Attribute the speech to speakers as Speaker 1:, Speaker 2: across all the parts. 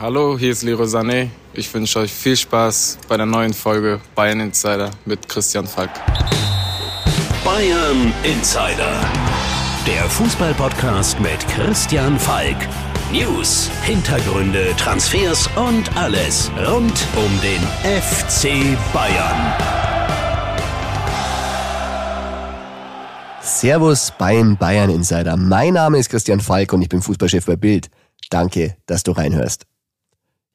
Speaker 1: Hallo, hier ist Leroy Sané. Ich wünsche euch viel Spaß bei der neuen Folge Bayern Insider mit Christian Falk.
Speaker 2: Bayern Insider, der Fußballpodcast mit Christian Falk. News, Hintergründe, Transfers und alles rund um den FC Bayern.
Speaker 3: Servus beim Bayern Insider. Mein Name ist Christian Falk und ich bin Fußballchef bei Bild. Danke, dass du reinhörst.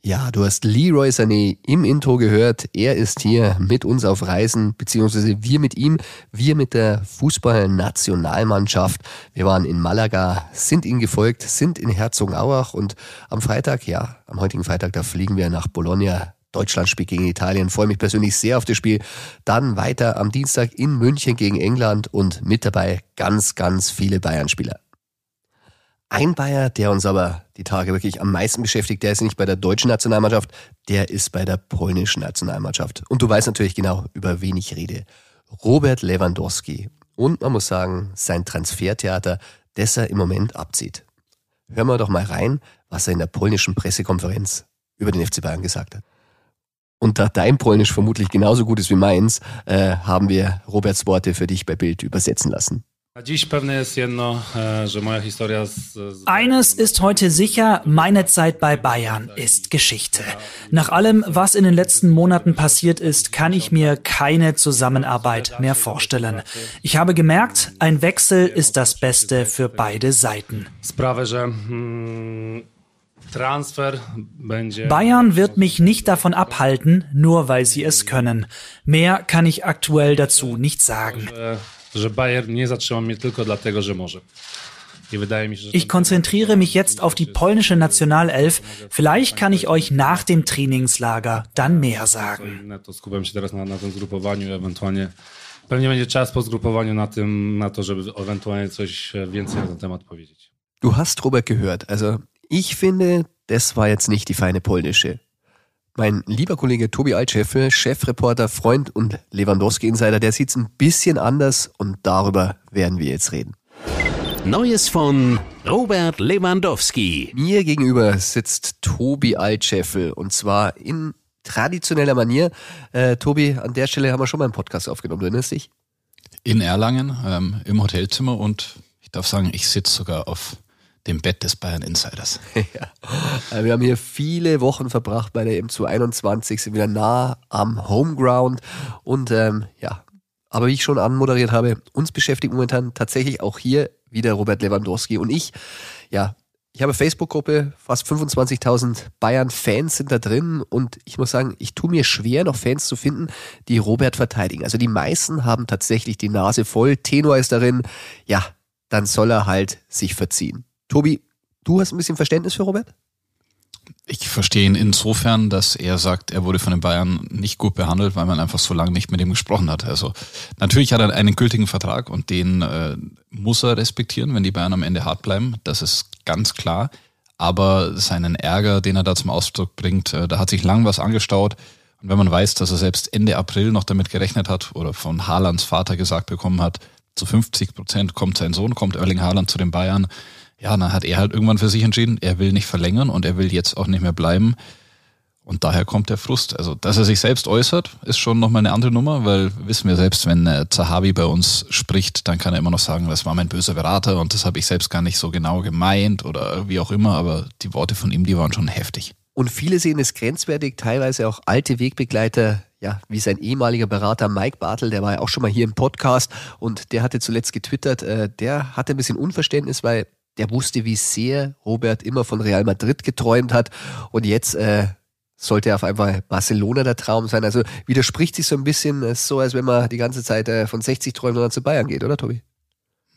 Speaker 3: Ja, du hast Leroy Sané im Intro gehört. Er ist hier mit uns auf Reisen, beziehungsweise wir mit ihm, wir mit der Fußballnationalmannschaft. Wir waren in Malaga, sind ihm gefolgt, sind in Herzogenaurach und am Freitag, ja, am heutigen Freitag, da fliegen wir nach Bologna. Deutschland spielt gegen Italien. Freue mich persönlich sehr auf das Spiel. Dann weiter am Dienstag in München gegen England und mit dabei ganz, ganz viele Bayern-Spieler. Ein Bayer, der uns aber die Tage wirklich am meisten beschäftigt, der ist nicht bei der deutschen Nationalmannschaft, der ist bei der polnischen Nationalmannschaft. Und du weißt natürlich genau, über wen ich rede. Robert Lewandowski. Und man muss sagen, sein Transfertheater, das er im Moment abzieht. Hören wir doch mal rein, was er in der polnischen Pressekonferenz über den FC Bayern gesagt hat. Und da dein Polnisch vermutlich genauso gut ist wie meins, äh, haben wir Roberts Worte für dich bei Bild übersetzen lassen.
Speaker 4: Eines ist heute sicher, meine Zeit bei Bayern ist Geschichte. Nach allem, was in den letzten Monaten passiert ist, kann ich mir keine Zusammenarbeit mehr vorstellen. Ich habe gemerkt, ein Wechsel ist das Beste für beide Seiten. Bayern wird mich nicht davon abhalten, nur weil sie es können. Mehr kann ich aktuell dazu nicht sagen. Ich konzentriere mich jetzt auf die polnische Nationalelf. Vielleicht kann ich euch nach dem Trainingslager dann mehr sagen.
Speaker 5: Pewnie będzie czas po zgrupowaniu na tym, na to, żeby ewentualnie coś więcej na ten temat powiedzieć.
Speaker 3: Du hast Robert gehört. Also ich finde, das war jetzt nicht die feine polnische. Mein lieber Kollege Tobi Altscheffel, Chefreporter, Freund und Lewandowski-Insider, der sieht's ein bisschen anders und darüber werden wir jetzt reden.
Speaker 2: Neues von Robert Lewandowski.
Speaker 3: Mir gegenüber sitzt Tobi Altscheffel und zwar in traditioneller Manier. Äh, Tobi, an der Stelle haben wir schon mal einen Podcast aufgenommen, du erinnerst dich?
Speaker 6: In Erlangen, ähm, im Hotelzimmer und ich darf sagen, ich sitze sogar auf dem Bett des Bayern Insiders.
Speaker 3: ja. Wir haben hier viele Wochen verbracht bei der M221, sind wieder nah am Homeground und ähm, ja, aber wie ich schon anmoderiert habe, uns beschäftigt momentan tatsächlich auch hier wieder Robert Lewandowski und ich, ja, ich habe Facebook-Gruppe, fast 25.000 Bayern-Fans sind da drin und ich muss sagen, ich tue mir schwer, noch Fans zu finden, die Robert verteidigen. Also die meisten haben tatsächlich die Nase voll. Tenor ist darin, ja, dann soll er halt sich verziehen. Tobi, du hast ein bisschen Verständnis für Robert?
Speaker 6: Ich verstehe ihn insofern, dass er sagt, er wurde von den Bayern nicht gut behandelt, weil man einfach so lange nicht mit ihm gesprochen hat. Also natürlich hat er einen gültigen Vertrag und den äh, muss er respektieren, wenn die Bayern am Ende hart bleiben. Das ist ganz klar. Aber seinen Ärger, den er da zum Ausdruck bringt, äh, da hat sich lang was angestaut. Und wenn man weiß, dass er selbst Ende April noch damit gerechnet hat oder von Haalands Vater gesagt bekommen hat, zu 50 Prozent kommt sein Sohn, kommt Erling Haaland zu den Bayern, ja, dann hat er halt irgendwann für sich entschieden, er will nicht verlängern und er will jetzt auch nicht mehr bleiben. Und daher kommt der Frust. Also, dass er sich selbst äußert, ist schon nochmal eine andere Nummer, weil wissen wir selbst, wenn äh, Zahavi bei uns spricht, dann kann er immer noch sagen, das war mein böser Berater und das habe ich selbst gar nicht so genau gemeint oder wie auch immer, aber die Worte von ihm, die waren schon heftig.
Speaker 3: Und viele sehen es grenzwertig, teilweise auch alte Wegbegleiter, ja, wie sein ehemaliger Berater Mike Bartel, der war ja auch schon mal hier im Podcast und der hatte zuletzt getwittert, äh, der hatte ein bisschen Unverständnis, weil der wusste, wie sehr Robert immer von Real Madrid geträumt hat und jetzt äh, sollte auf einmal Barcelona der Traum sein. Also widerspricht sich so ein bisschen, ist so, als wenn man die ganze Zeit äh, von 60 träumt und dann zu Bayern geht, oder Tobi?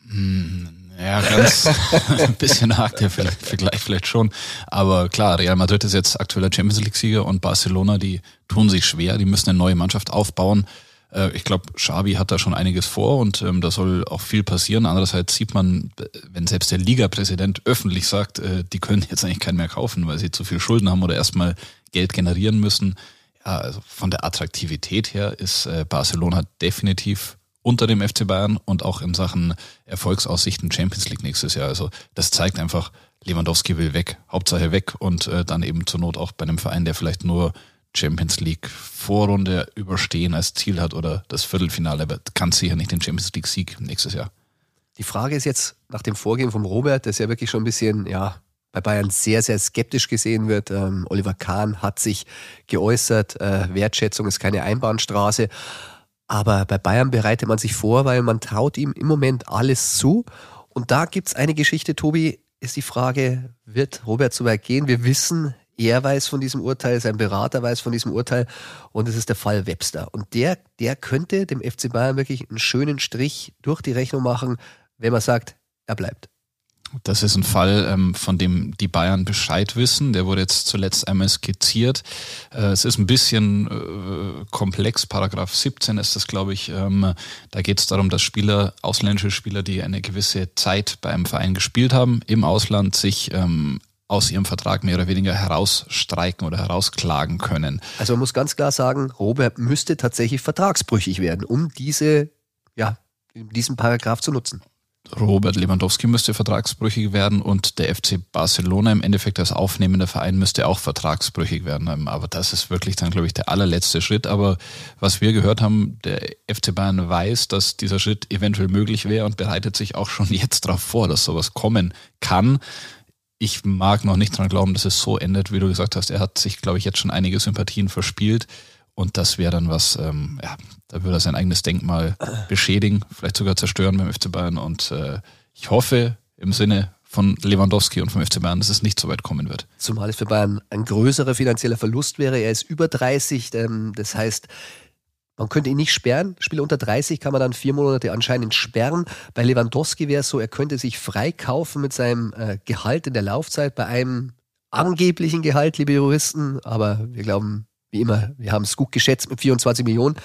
Speaker 6: Hm, ja, ganz ein bisschen arg der Vergleich vielleicht schon. Aber klar, Real Madrid ist jetzt aktueller Champions League-Sieger und Barcelona, die tun sich schwer, die müssen eine neue Mannschaft aufbauen. Äh, ich glaube, Xavi hat da schon einiges vor und ähm, da soll auch viel passieren. Andererseits sieht man, wenn selbst der Liga-Präsident öffentlich sagt, äh, die können jetzt eigentlich keinen mehr kaufen, weil sie zu viel Schulden haben oder erstmal Geld generieren müssen. Ja, also von der Attraktivität her ist äh, Barcelona definitiv unter dem FC Bayern und auch in Sachen Erfolgsaussichten Champions League nächstes Jahr. Also das zeigt einfach, Lewandowski will weg, Hauptsache weg und äh, dann eben zur Not auch bei einem Verein, der vielleicht nur Champions League Vorrunde überstehen als Ziel hat oder das Viertelfinale, aber kann sicher nicht den Champions League Sieg nächstes Jahr.
Speaker 3: Die Frage ist jetzt nach dem Vorgehen von Robert, das ja wirklich schon ein bisschen, ja, bei Bayern sehr, sehr skeptisch gesehen wird. Ähm, Oliver Kahn hat sich geäußert, äh, Wertschätzung ist keine Einbahnstraße. Aber bei Bayern bereitet man sich vor, weil man traut ihm im Moment alles zu. Und da gibt's eine Geschichte, Tobi, ist die Frage, wird Robert so weit gehen? Wir wissen, er weiß von diesem Urteil, sein Berater weiß von diesem Urteil und es ist der Fall Webster. Und der, der könnte dem FC Bayern wirklich einen schönen Strich durch die Rechnung machen, wenn man sagt, er bleibt.
Speaker 6: Das ist ein Fall, ähm, von dem die Bayern Bescheid wissen. Der wurde jetzt zuletzt einmal skizziert. Äh, es ist ein bisschen äh, komplex. Paragraph 17 ist das, glaube ich. Ähm, da geht es darum, dass Spieler, ausländische Spieler, die eine gewisse Zeit bei einem Verein gespielt haben, im Ausland sich ähm, aus ihrem Vertrag mehr oder weniger herausstreiken oder herausklagen können.
Speaker 3: Also man muss ganz klar sagen, Robert müsste tatsächlich vertragsbrüchig werden, um diese, ja, diesen Paragraph zu nutzen.
Speaker 6: Robert Lewandowski müsste vertragsbrüchig werden und der FC Barcelona im Endeffekt als aufnehmender Verein müsste auch vertragsbrüchig werden. Aber das ist wirklich dann, glaube ich, der allerletzte Schritt. Aber was wir gehört haben, der FC Bayern weiß, dass dieser Schritt eventuell möglich wäre und bereitet sich auch schon jetzt darauf vor, dass sowas kommen kann. Ich mag noch nicht dran glauben, dass es so endet, wie du gesagt hast. Er hat sich, glaube ich, jetzt schon einige Sympathien verspielt. Und das wäre dann was, ähm, ja, da würde er sein eigenes Denkmal beschädigen, vielleicht sogar zerstören beim FC Bayern. Und äh, ich hoffe im Sinne von Lewandowski und vom FC Bayern, dass es nicht so weit kommen wird.
Speaker 3: Zumal es für Bayern ein größerer finanzieller Verlust wäre. Er ist über 30, ähm, das heißt, man könnte ihn nicht sperren. Spieler unter 30 kann man dann vier Monate anscheinend sperren. Bei Lewandowski wäre es so, er könnte sich freikaufen mit seinem äh, Gehalt in der Laufzeit bei einem angeblichen Gehalt, liebe Juristen. Aber wir glauben, wie immer, wir haben es gut geschätzt mit 24 Millionen.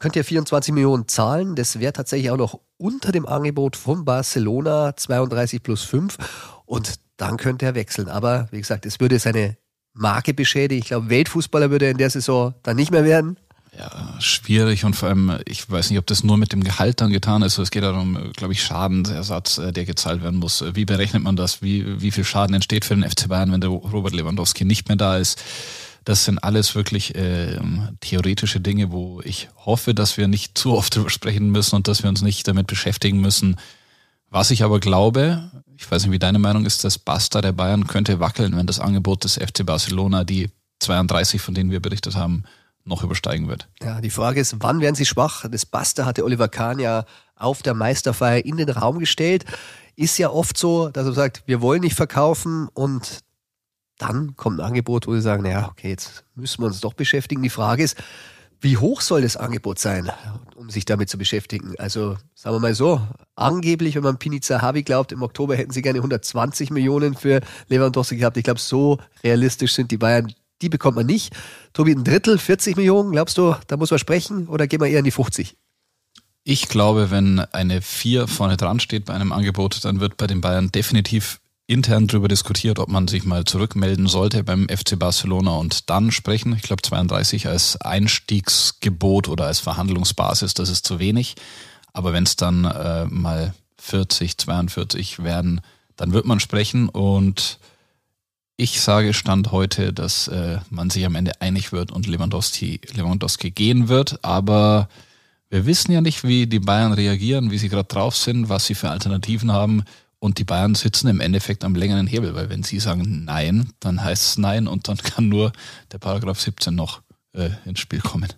Speaker 3: Könnt ihr 24 Millionen zahlen? Das wäre tatsächlich auch noch unter dem Angebot von Barcelona 32 plus 5 und dann könnte er wechseln. Aber wie gesagt, es würde seine Marke beschädigen. Ich glaube, Weltfußballer würde er in der Saison dann nicht mehr werden.
Speaker 6: Ja, schwierig und vor allem, ich weiß nicht, ob das nur mit dem Gehalt dann getan ist. Es geht darum, glaube ich, Schadensersatz, äh, der gezahlt werden muss. Wie berechnet man das? Wie, wie viel Schaden entsteht für den FC Bayern, wenn der Robert Lewandowski nicht mehr da ist? Das sind alles wirklich äh, theoretische Dinge, wo ich hoffe, dass wir nicht zu oft drüber sprechen müssen und dass wir uns nicht damit beschäftigen müssen. Was ich aber glaube, ich weiß nicht, wie deine Meinung ist, das Basta der Bayern könnte wackeln, wenn das Angebot des FC Barcelona, die 32, von denen wir berichtet haben, noch übersteigen wird.
Speaker 3: Ja, die Frage ist, wann werden sie schwach? Das Basta hatte Oliver Kahn ja auf der Meisterfeier in den Raum gestellt. Ist ja oft so, dass er sagt, wir wollen nicht verkaufen und dann kommt ein Angebot, wo sie sagen, naja, okay, jetzt müssen wir uns doch beschäftigen. Die Frage ist, wie hoch soll das Angebot sein, um sich damit zu beschäftigen? Also sagen wir mal so, angeblich, wenn man Piniza Habi glaubt, im Oktober hätten sie gerne 120 Millionen für Lewandowski gehabt. Ich glaube, so realistisch sind die Bayern. Die bekommt man nicht. Tobi, ein Drittel, 40 Millionen, glaubst du, da muss man sprechen oder gehen wir eher in die 50?
Speaker 6: Ich glaube, wenn eine 4 vorne dran steht bei einem Angebot, dann wird bei den Bayern definitiv intern darüber diskutiert, ob man sich mal zurückmelden sollte beim FC Barcelona und dann sprechen. Ich glaube 32 als Einstiegsgebot oder als Verhandlungsbasis, das ist zu wenig. Aber wenn es dann äh, mal 40, 42 werden, dann wird man sprechen und ich sage Stand heute, dass äh, man sich am Ende einig wird und Lewandowski, Lewandowski gehen wird. Aber wir wissen ja nicht, wie die Bayern reagieren, wie sie gerade drauf sind, was sie für Alternativen haben. Und die Bayern sitzen im Endeffekt am längeren Hebel, weil wenn sie sagen Nein, dann heißt es Nein und dann kann nur der Paragraph 17 noch äh, ins Spiel kommen.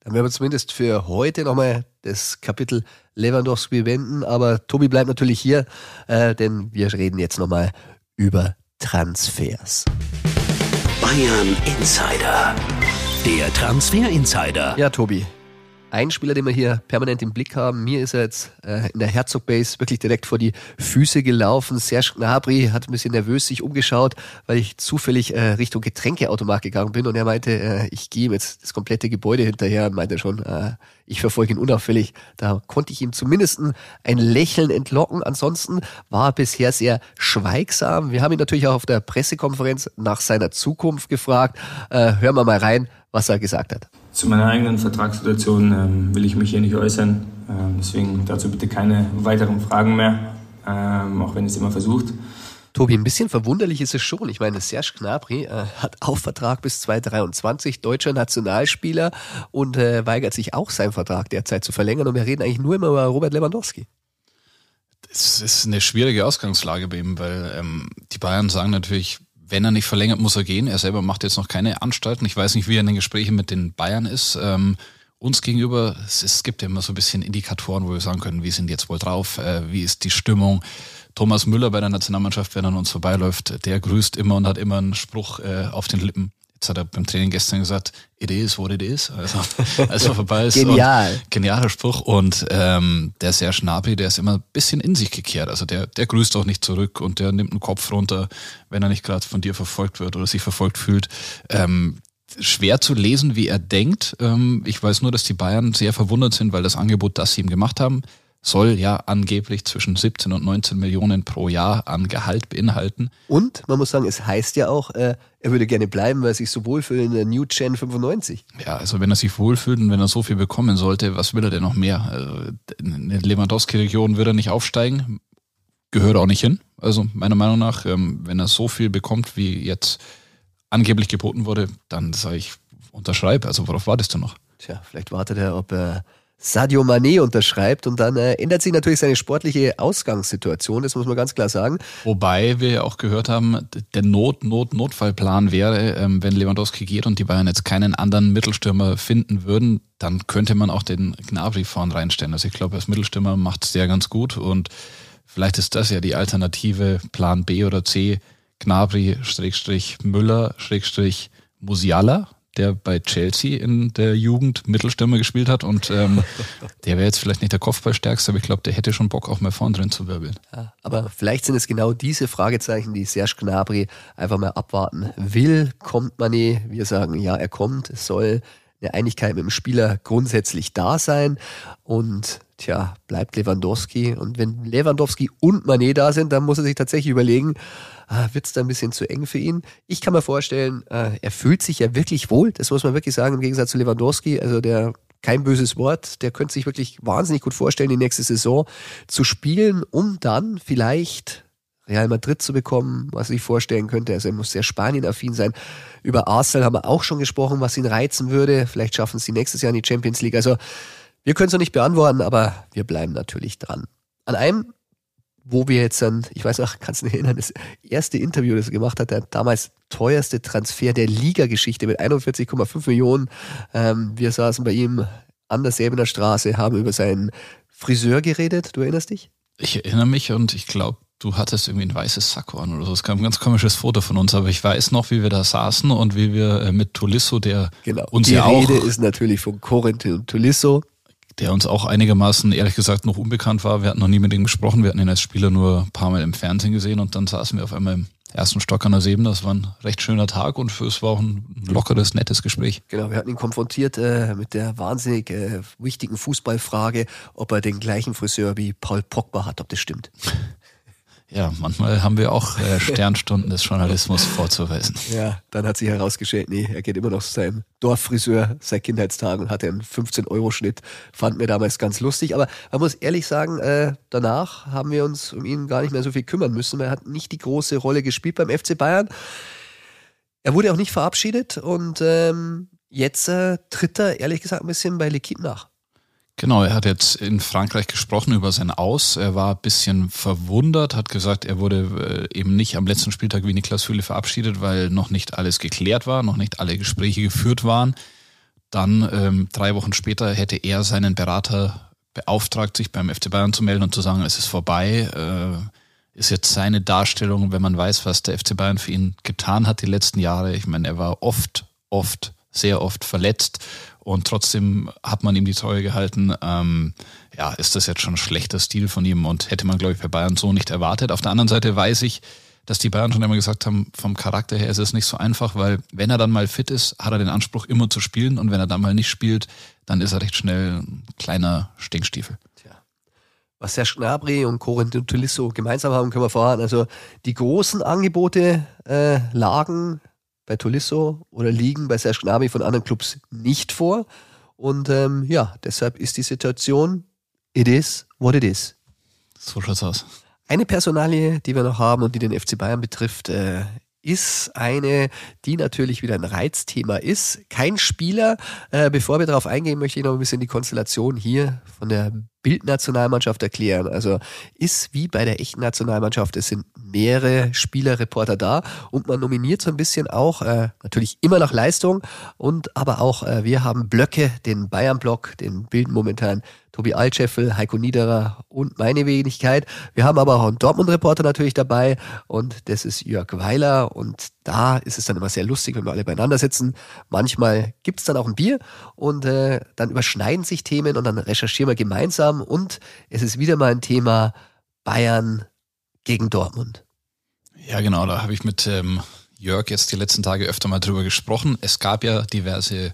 Speaker 3: Dann werden wir zumindest für heute nochmal das Kapitel Lewandowski wenden, aber Tobi bleibt natürlich hier, äh, denn wir reden jetzt nochmal über Transfers.
Speaker 2: Bayern Insider. Der Transfer Insider.
Speaker 3: Ja, Tobi, ein Spieler, den wir hier permanent im Blick haben. Mir ist er jetzt äh, in der Herzog Base wirklich direkt vor die Füße gelaufen. Serge Gnabry hat ein bisschen nervös sich umgeschaut, weil ich zufällig äh, Richtung Getränkeautomat gegangen bin und er meinte, äh, ich gehe ihm jetzt das komplette Gebäude hinterher und meinte schon, äh, ich verfolge ihn unauffällig. Da konnte ich ihm zumindest ein Lächeln entlocken. Ansonsten war er bisher sehr schweigsam. Wir haben ihn natürlich auch auf der Pressekonferenz nach seiner Zukunft gefragt. Äh, hören wir mal rein, was er gesagt hat.
Speaker 7: Zu meiner eigenen Vertragssituation ähm, will ich mich hier nicht äußern. Ähm, deswegen dazu bitte keine weiteren Fragen mehr, ähm, auch wenn es immer versucht.
Speaker 3: Tobi, ein bisschen verwunderlich ist es schon. Ich meine, Serge Gnabry äh, hat auch Vertrag bis 2023, deutscher Nationalspieler und äh, weigert sich auch seinen Vertrag derzeit zu verlängern. Und wir reden eigentlich nur immer über Robert Lewandowski.
Speaker 6: Es ist eine schwierige Ausgangslage bei ihm, weil ähm, die Bayern sagen natürlich, wenn er nicht verlängert, muss er gehen. Er selber macht jetzt noch keine Anstalten. Ich weiß nicht, wie er in den Gesprächen mit den Bayern ist. Ähm, uns gegenüber, es, es, gibt ja immer so ein bisschen Indikatoren, wo wir sagen können, wie sind jetzt wohl drauf, äh, wie ist die Stimmung. Thomas Müller bei der Nationalmannschaft, wenn er an uns vorbeiläuft, der grüßt immer und hat immer einen Spruch äh, auf den Lippen. Jetzt hat er beim Training gestern gesagt, it is what it is. Also, als er vorbei ist.
Speaker 3: Genial.
Speaker 6: Genialer Spruch. Und ähm, der sehr Schnabri, der ist immer ein bisschen in sich gekehrt. Also der, der grüßt auch nicht zurück und der nimmt einen Kopf runter, wenn er nicht gerade von dir verfolgt wird oder sich verfolgt fühlt. Ähm, schwer zu lesen, wie er denkt. Ähm, ich weiß nur, dass die Bayern sehr verwundert sind, weil das Angebot, das sie ihm gemacht haben, soll ja angeblich zwischen 17 und 19 Millionen pro Jahr an Gehalt beinhalten.
Speaker 3: Und man muss sagen, es heißt ja auch, äh, er würde gerne bleiben, weil er sich so wohlfühlt in der New Gen 95.
Speaker 6: Ja, also wenn er sich wohlfühlt und wenn er so viel bekommen sollte, was will er denn noch mehr? Also in der Lewandowski-Region würde er nicht aufsteigen, gehört auch nicht hin. Also meiner Meinung nach, ähm, wenn er so viel bekommt, wie jetzt angeblich geboten wurde, dann sage ich, unterschreib. Also worauf wartest du noch?
Speaker 3: Tja, vielleicht wartet er, ob er Sadio Mané unterschreibt und dann äh, ändert sich natürlich seine sportliche Ausgangssituation, das muss man ganz klar sagen.
Speaker 6: Wobei wir ja auch gehört haben, der Not, Not, Notfallplan wäre, ähm, wenn Lewandowski geht und die Bayern jetzt keinen anderen Mittelstürmer finden würden, dann könnte man auch den Gnabry vorn reinstellen. Also ich glaube, als Mittelstürmer macht es der ganz gut und vielleicht ist das ja die Alternative Plan B oder C, Gnabry, Schrägstrich Müller, Schrägstrich Musiala, der bei Chelsea in der Jugend Mittelstürmer gespielt hat und ähm, der wäre jetzt vielleicht nicht der Kopfballstärkste, aber ich glaube, der hätte schon Bock, auch mal vorn drin zu wirbeln.
Speaker 3: Ja, aber vielleicht sind es genau diese Fragezeichen, die Serge Gnabry einfach mal abwarten will. Kommt Mané? Wir sagen, ja, er kommt. Es soll eine Einigkeit mit dem Spieler grundsätzlich da sein und tja, bleibt Lewandowski. Und wenn Lewandowski und Mané da sind, dann muss er sich tatsächlich überlegen, ah, wird es da ein bisschen zu eng für ihn? Ich kann mir vorstellen, äh, er fühlt sich ja wirklich wohl, das muss man wirklich sagen, im Gegensatz zu Lewandowski, also der kein böses Wort, der könnte sich wirklich wahnsinnig gut vorstellen, die nächste Saison zu spielen, um dann vielleicht Real Madrid zu bekommen, was ich vorstellen könnte. Also er muss sehr Spanien-affin sein. Über Arsenal haben wir auch schon gesprochen, was ihn reizen würde. Vielleicht schaffen sie nächstes Jahr in die Champions League. Also wir können es noch nicht beantworten, aber wir bleiben natürlich dran. An einem, wo wir jetzt dann, ich weiß auch, kannst du dich erinnern, das erste Interview, das er gemacht hat, der damals teuerste Transfer der Liga-Geschichte mit 41,5 Millionen. Ähm, wir saßen bei ihm an der Säbener Straße, haben über seinen Friseur geredet. Du erinnerst dich?
Speaker 6: Ich erinnere mich und ich glaube, du hattest irgendwie ein weißes Sakko an oder so. Es kam ein ganz komisches Foto von uns, aber ich weiß noch, wie wir da saßen und wie wir äh, mit Tolisso, der
Speaker 3: genau.
Speaker 6: uns
Speaker 3: Die
Speaker 6: ja auch
Speaker 3: Rede ist natürlich von Corentin Tolisso,
Speaker 6: der uns auch einigermaßen, ehrlich gesagt, noch unbekannt war. Wir hatten noch nie mit ihm gesprochen. Wir hatten ihn als Spieler nur ein paar Mal im Fernsehen gesehen und dann saßen wir auf einmal im ersten Stock an der Seben. Das war ein recht schöner Tag und für es war auch ein lockeres, nettes Gespräch.
Speaker 3: Genau, wir hatten ihn konfrontiert äh, mit der wahnsinnig äh, wichtigen Fußballfrage, ob er den gleichen Friseur wie Paul Pogba hat, ob das stimmt.
Speaker 6: Ja, manchmal haben wir auch äh, Sternstunden des Journalismus vorzuweisen.
Speaker 3: Ja, dann hat sich herausgestellt, nee, er geht immer noch zu seinem Dorffriseur seit Kindheitstagen und hatte einen 15-Euro-Schnitt. Fand mir damals ganz lustig. Aber man muss ehrlich sagen, äh, danach haben wir uns um ihn gar nicht mehr so viel kümmern müssen. Er hat nicht die große Rolle gespielt beim FC Bayern. Er wurde auch nicht verabschiedet und ähm, jetzt äh, tritt er ehrlich gesagt ein bisschen bei L'Equipe nach.
Speaker 6: Genau, er hat jetzt in Frankreich gesprochen über sein Aus. Er war ein bisschen verwundert, hat gesagt, er wurde äh, eben nicht am letzten Spieltag wie Niklas Fülle verabschiedet, weil noch nicht alles geklärt war, noch nicht alle Gespräche geführt waren. Dann ähm, drei Wochen später hätte er seinen Berater beauftragt, sich beim FC Bayern zu melden und zu sagen, es ist vorbei. Äh, ist jetzt seine Darstellung, wenn man weiß, was der FC Bayern für ihn getan hat die letzten Jahre. Ich meine, er war oft, oft, sehr oft verletzt und trotzdem hat man ihm die Treue gehalten. Ähm, ja, ist das jetzt schon ein schlechter Stil von ihm und hätte man, glaube ich, bei Bayern so nicht erwartet. Auf der anderen Seite weiß ich, dass die Bayern schon immer gesagt haben, vom Charakter her ist es nicht so einfach, weil wenn er dann mal fit ist, hat er den Anspruch immer zu spielen und wenn er dann mal nicht spielt, dann ist er recht schnell ein kleiner Stinkstiefel.
Speaker 3: Tja. Was Serge Gnabry und Corentin Tolisso gemeinsam haben, können wir vorhaben. Also die großen Angebote äh, lagen bei Tolisso oder liegen bei Serge Gnabry von anderen Clubs nicht vor. Und ähm, ja, deshalb ist die Situation, it is what it is.
Speaker 6: So schaut's aus.
Speaker 3: Eine Personalie, die wir noch haben und die den FC Bayern betrifft, äh, ist eine, die natürlich wieder ein Reizthema ist. Kein Spieler. Äh, bevor wir darauf eingehen, möchte ich noch ein bisschen die Konstellation hier von der Bildnationalmannschaft erklären. Also ist wie bei der echten Nationalmannschaft, es sind mehrere Spielerreporter da und man nominiert so ein bisschen auch, äh, natürlich immer nach Leistung und aber auch, äh, wir haben Blöcke, den Bayern-Block, den bilden momentan Tobi Altscheffel, Heiko Niederer und meine Wenigkeit. Wir haben aber auch einen Dortmund-Reporter natürlich dabei und das ist Jörg Weiler und da ist es dann immer sehr lustig, wenn wir alle beieinander sitzen. Manchmal gibt's dann auch ein Bier und äh, dann überschneiden sich Themen und dann recherchieren wir gemeinsam und es ist wieder mal ein Thema Bayern gegen Dortmund.
Speaker 6: Ja, genau, da habe ich mit ähm, Jörg jetzt die letzten Tage öfter mal drüber gesprochen. Es gab ja diverse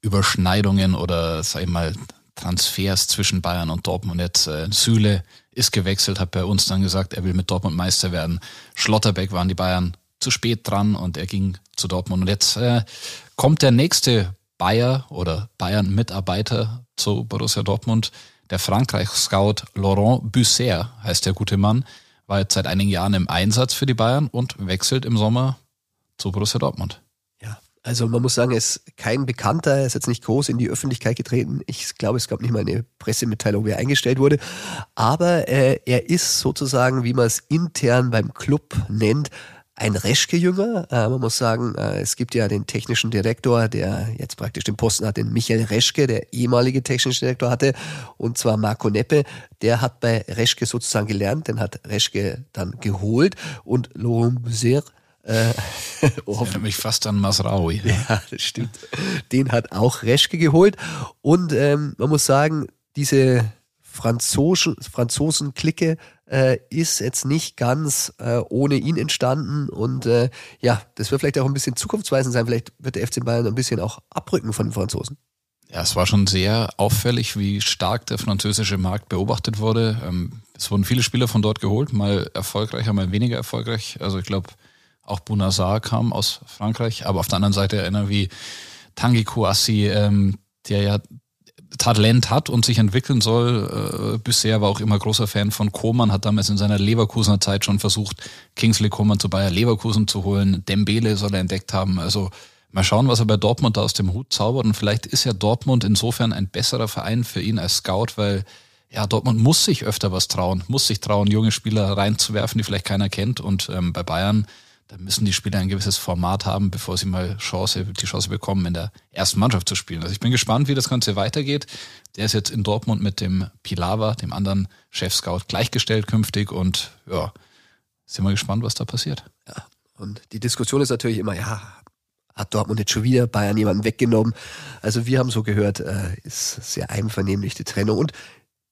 Speaker 6: Überschneidungen oder, sag ich mal, Transfers zwischen Bayern und Dortmund. Jetzt äh, Süle ist gewechselt, hat bei uns dann gesagt, er will mit Dortmund Meister werden. Schlotterbeck waren die Bayern zu spät dran und er ging zu Dortmund. Und jetzt äh, kommt der nächste Bayer oder Bayern-Mitarbeiter zu Borussia Dortmund. Der Frankreich-Scout Laurent Busser heißt der gute Mann, war jetzt seit einigen Jahren im Einsatz für die Bayern und wechselt im Sommer zu Borussia Dortmund.
Speaker 3: Also man muss sagen, er ist kein Bekannter, er ist jetzt nicht groß in die Öffentlichkeit getreten. Ich glaube, es gab nicht mal eine Pressemitteilung, wie er eingestellt wurde. Aber äh, er ist sozusagen, wie man es intern beim Club nennt, ein Reschke-Jünger. Äh, man muss sagen, äh, es gibt ja den technischen Direktor, der jetzt praktisch den Posten hat, den Michael Reschke, der ehemalige technische Direktor hatte, und zwar Marco Neppe. Der hat bei Reschke sozusagen gelernt, den hat Reschke dann geholt und Laurent Busser
Speaker 6: äh, oh, mich fast an Masraoui.
Speaker 3: Ja. ja, das stimmt. Den hat auch Reschke geholt. Und ähm, man muss sagen, diese Franzosen, Franzosen-Clique äh, ist jetzt nicht ganz äh, ohne ihn entstanden. Und äh, ja, das wird vielleicht auch ein bisschen zukunftsweisend sein. Vielleicht wird der FC Bayern ein bisschen auch abrücken von den Franzosen.
Speaker 6: Ja, es war schon sehr auffällig, wie stark der französische Markt beobachtet wurde. Ähm, es wurden viele Spieler von dort geholt, mal erfolgreicher, mal weniger erfolgreich. Also ich glaube, auch Bounazar kam aus Frankreich, aber auf der anderen Seite einer wie Tanguy Kouassi, ähm, der ja Talent hat und sich entwickeln soll. Äh, bisher war auch immer großer Fan von Koman, hat damals in seiner Leverkusener Zeit schon versucht, Kingsley Koman zu Bayer Leverkusen zu holen. Dembele soll er entdeckt haben. Also mal schauen, was er bei Dortmund da aus dem Hut zaubert. Und vielleicht ist ja Dortmund insofern ein besserer Verein für ihn als Scout, weil ja, Dortmund muss sich öfter was trauen, muss sich trauen, junge Spieler reinzuwerfen, die vielleicht keiner kennt. Und ähm, bei Bayern da müssen die Spieler ein gewisses Format haben, bevor sie mal Chance, die Chance bekommen, in der ersten Mannschaft zu spielen. Also ich bin gespannt, wie das Ganze weitergeht. Der ist jetzt in Dortmund mit dem Pilawa, dem anderen Chef-Scout, gleichgestellt künftig und ja, sind wir gespannt, was da passiert.
Speaker 3: Ja, und die Diskussion ist natürlich immer, ja, hat Dortmund jetzt schon wieder Bayern jemanden weggenommen? Also wir haben so gehört, äh, ist sehr einvernehmlich die Trennung. Und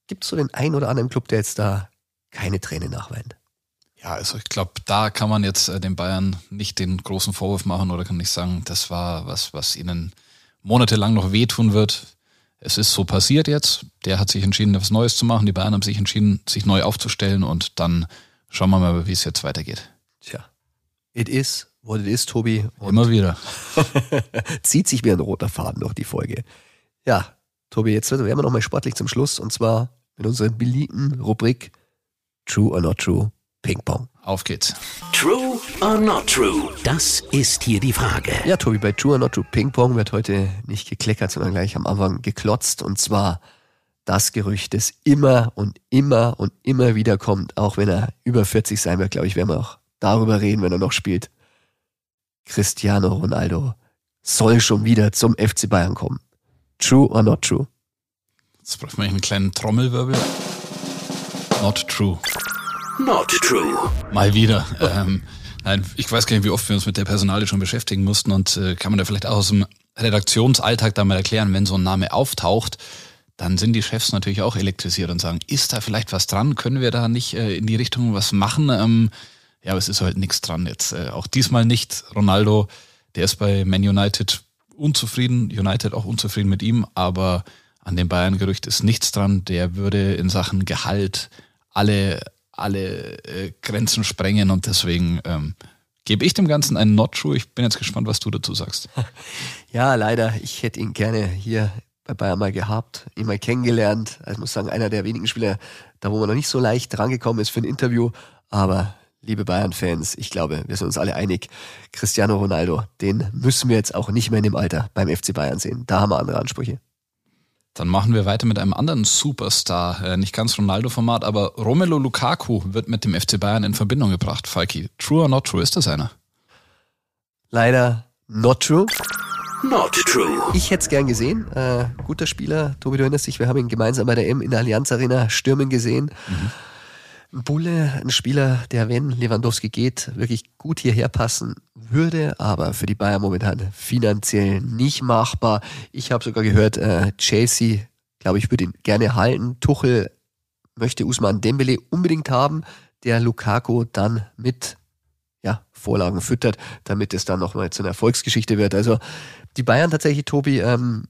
Speaker 3: gibt es so den einen oder anderen Club, der jetzt da keine Träne nachweint?
Speaker 6: Ja, also ich glaube, da kann man jetzt äh, den Bayern nicht den großen Vorwurf machen oder kann nicht sagen, das war was, was ihnen monatelang noch wehtun wird. Es ist so passiert jetzt. Der hat sich entschieden, etwas Neues zu machen. Die Bayern haben sich entschieden, sich neu aufzustellen und dann schauen wir mal, wie es jetzt weitergeht.
Speaker 3: Tja, it is what it is, Tobi.
Speaker 6: Und Immer wieder.
Speaker 3: zieht sich wie ein roter Faden durch die Folge. Ja, Tobi, jetzt werden wir nochmal sportlich zum Schluss und zwar mit unserer beliebten Rubrik True or Not True Ping-Pong.
Speaker 6: Auf geht's.
Speaker 2: True or not true? Das ist hier die Frage.
Speaker 3: Ja, Tobi, bei True or not true Ping-Pong wird heute nicht gekleckert, sondern gleich am Anfang geklotzt. Und zwar das Gerücht, das immer und immer und immer wieder kommt, auch wenn er über 40 sein wird, glaube ich, werden wir auch darüber reden, wenn er noch spielt. Cristiano Ronaldo soll schon wieder zum FC Bayern kommen. True or not true?
Speaker 6: Jetzt braucht man einen kleinen Trommelwirbel. Not true.
Speaker 2: Not true.
Speaker 6: Mal wieder. Ähm, nein, ich weiß gar nicht, wie oft wir uns mit der Personalie schon beschäftigen mussten und äh, kann man da vielleicht auch aus dem Redaktionsalltag da mal erklären, wenn so ein Name auftaucht, dann sind die Chefs natürlich auch elektrisiert und sagen, ist da vielleicht was dran? Können wir da nicht äh, in die Richtung was machen? Ähm, ja, aber es ist halt nichts dran jetzt. Äh, auch diesmal nicht. Ronaldo, der ist bei Man United unzufrieden, United auch unzufrieden mit ihm, aber an dem Bayern-Gerücht ist nichts dran. Der würde in Sachen Gehalt alle alle äh, Grenzen sprengen und deswegen ähm, gebe ich dem Ganzen einen Not True. Ich bin jetzt gespannt, was du dazu sagst.
Speaker 3: Ja, leider. Ich hätte ihn gerne hier bei Bayern mal gehabt, ihn mal kennengelernt. Also ich muss sagen, einer der wenigen Spieler, da wo man noch nicht so leicht drangekommen ist für ein Interview. Aber liebe Bayern-Fans, ich glaube, wir sind uns alle einig, Cristiano Ronaldo, den müssen wir jetzt auch nicht mehr in dem Alter beim FC Bayern sehen. Da haben wir andere Ansprüche.
Speaker 6: Dann machen wir weiter mit einem anderen Superstar, äh, nicht ganz Ronaldo-Format, aber Romelu Lukaku wird mit dem FC Bayern in Verbindung gebracht. Falki, true or not true, ist das einer?
Speaker 3: Leider not true.
Speaker 2: Not true.
Speaker 3: Ich hätte es gern gesehen. Äh, guter Spieler, Tobi, du erinnerst dich, wir haben ihn gemeinsam bei der M in der Allianz Arena stürmen gesehen. Mhm. Bulle, ein Spieler, der, wenn Lewandowski geht, wirklich gut hierher passen würde, aber für die Bayern momentan finanziell nicht machbar. Ich habe sogar gehört, äh, Chelsea, glaube ich, würde ihn gerne halten. Tuchel möchte Usman Dembele unbedingt haben, der Lukaku dann mit ja, Vorlagen füttert, damit es dann nochmal zu einer Erfolgsgeschichte wird. Also die Bayern tatsächlich, Tobi, ähm,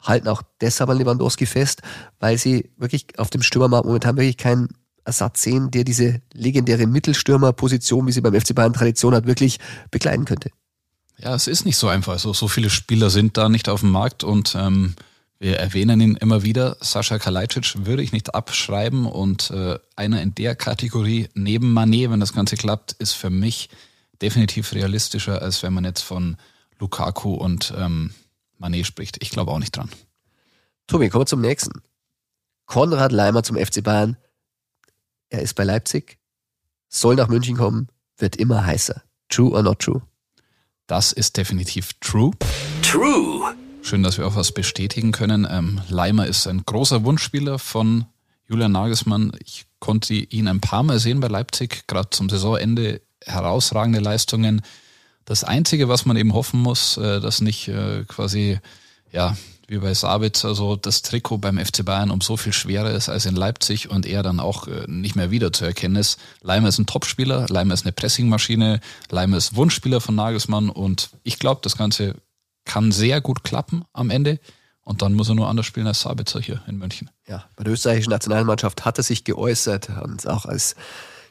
Speaker 3: halten auch deshalb an Lewandowski fest, weil sie wirklich auf dem Stürmermarkt momentan wirklich keinen Ersatz sehen, der diese legendäre Mittelstürmerposition, wie sie beim FC Bayern Tradition hat, wirklich begleiten könnte.
Speaker 6: Ja, es ist nicht so einfach. Also, so viele Spieler sind da nicht auf dem Markt und ähm, wir erwähnen ihn immer wieder. Sascha Kalajdzic würde ich nicht abschreiben und äh, einer in der Kategorie neben Manet, wenn das Ganze klappt, ist für mich definitiv realistischer, als wenn man jetzt von Lukaku und ähm, Manet spricht. Ich glaube auch nicht dran.
Speaker 3: Tobi, kommen wir zum nächsten. Konrad Leimer zum FC Bayern er ist bei Leipzig, soll nach München kommen, wird immer heißer. True or not true?
Speaker 6: Das ist definitiv true.
Speaker 2: True.
Speaker 6: Schön, dass wir auch was bestätigen können. Ähm, Leimer ist ein großer Wunschspieler von Julian Nagelsmann. Ich konnte ihn ein paar Mal sehen bei Leipzig, gerade zum Saisonende herausragende Leistungen. Das Einzige, was man eben hoffen muss, äh, dass nicht äh, quasi ja wie bei Sabitzer also das Trikot beim FC Bayern um so viel schwerer ist als in Leipzig und er dann auch äh, nicht mehr wieder zu erkennen ist. Leimer ist ein Topspieler, Leimer ist eine Pressingmaschine, Leimer ist Wunschspieler von Nagelsmann und ich glaube, das Ganze kann sehr gut klappen am Ende. Und dann muss er nur anders spielen als Sabitzer hier in München.
Speaker 3: Ja, bei der österreichischen Nationalmannschaft hat er sich geäußert und auch als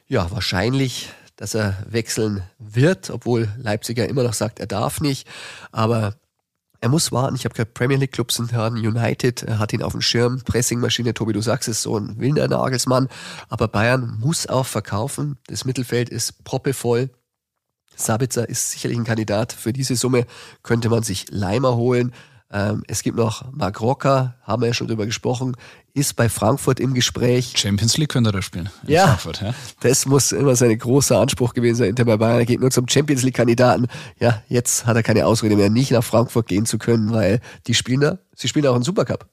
Speaker 3: ja wahrscheinlich, dass er wechseln wird, obwohl Leipziger immer noch sagt, er darf nicht. Aber er muss warten. Ich habe gehört, Premier League Clubs sind Herren United hat ihn auf dem Schirm. Pressingmaschine, Tobi, du sagst es, so ein wilder Nagelsmann. Aber Bayern muss auch verkaufen. Das Mittelfeld ist proppevoll. Sabitzer ist sicherlich ein Kandidat. Für diese Summe könnte man sich Leimer holen. Ähm, es gibt noch Marc Rocker, haben wir ja schon drüber gesprochen, ist bei Frankfurt im Gespräch.
Speaker 6: Champions League könnte er spielen.
Speaker 3: Ja, Frankfurt, ja, das muss immer sein großer Anspruch gewesen sein. Inter bei Bayern er geht nur zum Champions League Kandidaten. Ja, jetzt hat er keine Ausrede mehr, nicht nach Frankfurt gehen zu können, weil die spielen da, sie spielen auch einen Supercup.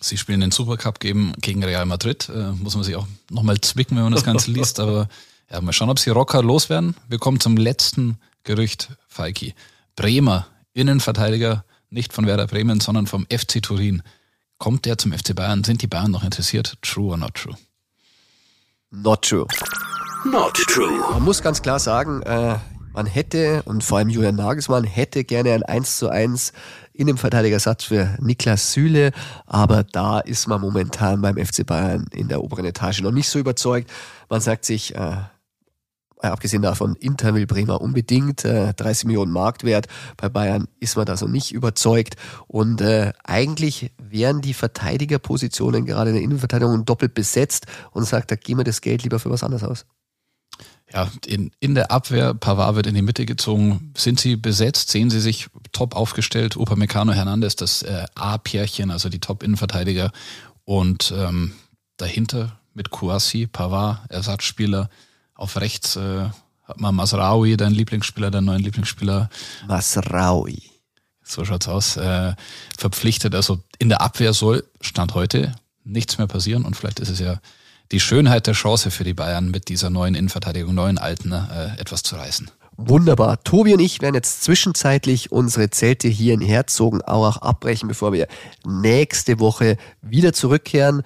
Speaker 6: Sie spielen den Supercup gegen, gegen Real Madrid. Äh, muss man sich auch nochmal zwicken, wenn man das Ganze liest. Aber ja, mal schauen, ob sie Rocker loswerden. Wir kommen zum letzten Gerücht, Falki. Bremer, Innenverteidiger, nicht von Werder Bremen, sondern vom FC Turin. Kommt der zum FC Bayern? Sind die Bayern noch interessiert? True or not true?
Speaker 3: Not true.
Speaker 2: Not true.
Speaker 3: Man muss ganz klar sagen, äh, man hätte, und vor allem Julian Nagelsmann, hätte gerne ein 1 zu 1 in dem Verteidigersatz für Niklas Süle, aber da ist man momentan beim FC Bayern in der oberen Etage noch nicht so überzeugt. Man sagt sich, äh, abgesehen davon, Inter will Bremer unbedingt, äh, 30 Millionen Marktwert. Bei Bayern ist man da so nicht überzeugt. Und äh, eigentlich wären die Verteidigerpositionen gerade in der Innenverteidigung doppelt besetzt und sagt, da gehen wir das Geld lieber für was anderes aus.
Speaker 6: Ja, in, in der Abwehr, Pavard wird in die Mitte gezogen. Sind sie besetzt? Sehen sie sich top aufgestellt? Upamecano Hernandez, das äh, A-Pärchen, also die Top-Innenverteidiger. Und ähm, dahinter mit Kouassi, Pavard, Ersatzspieler, auf rechts äh, hat man Masraoui, dein Lieblingsspieler, dein neuen Lieblingsspieler.
Speaker 3: Masraoui.
Speaker 6: So schaut's aus. Äh, verpflichtet. Also in der Abwehr soll Stand heute nichts mehr passieren und vielleicht ist es ja die Schönheit der Chance für die Bayern mit dieser neuen Innenverteidigung, neuen Alten, äh, etwas zu reißen.
Speaker 3: Wunderbar. Tobi und ich werden jetzt zwischenzeitlich unsere Zelte hier in Herzogenaurach abbrechen, bevor wir nächste Woche wieder zurückkehren.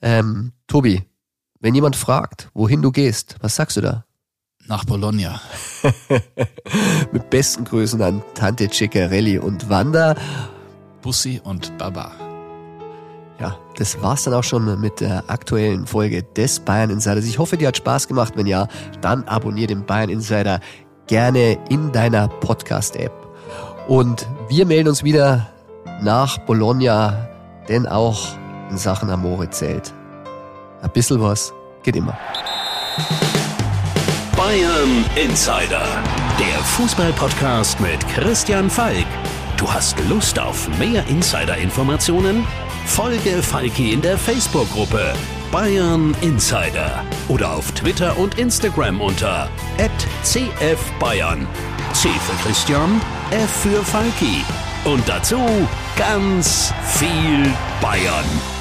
Speaker 3: Ähm, Tobi, wenn jemand fragt, wohin du gehst, was sagst du da?
Speaker 6: Nach Bologna.
Speaker 3: Mit besten Grüßen an Tante Ciccarelli und Wanda.
Speaker 6: Bussi und Baba.
Speaker 3: Ja, das war's dann auch schon mit der aktuellen Folge des Bayern Insiders. Ich hoffe, dir hat Spaß gemacht. Wenn ja, dann abonniere den Bayern Insider gerne in deiner Podcast-App. Und wir melden uns wieder nach Bologna, denn auch in Sachen Amore zählt. Ein bisschen was geht immer.
Speaker 2: Bayern Insider, der Fußball-Podcast mit Christian Falk. Du hast Lust auf mehr Insider-Informationen? Folge Falki in der Facebook-Gruppe Bayern Insider oder auf Twitter und Instagram unter @cfbayern. C für Christian, F für Falki und dazu ganz viel Bayern.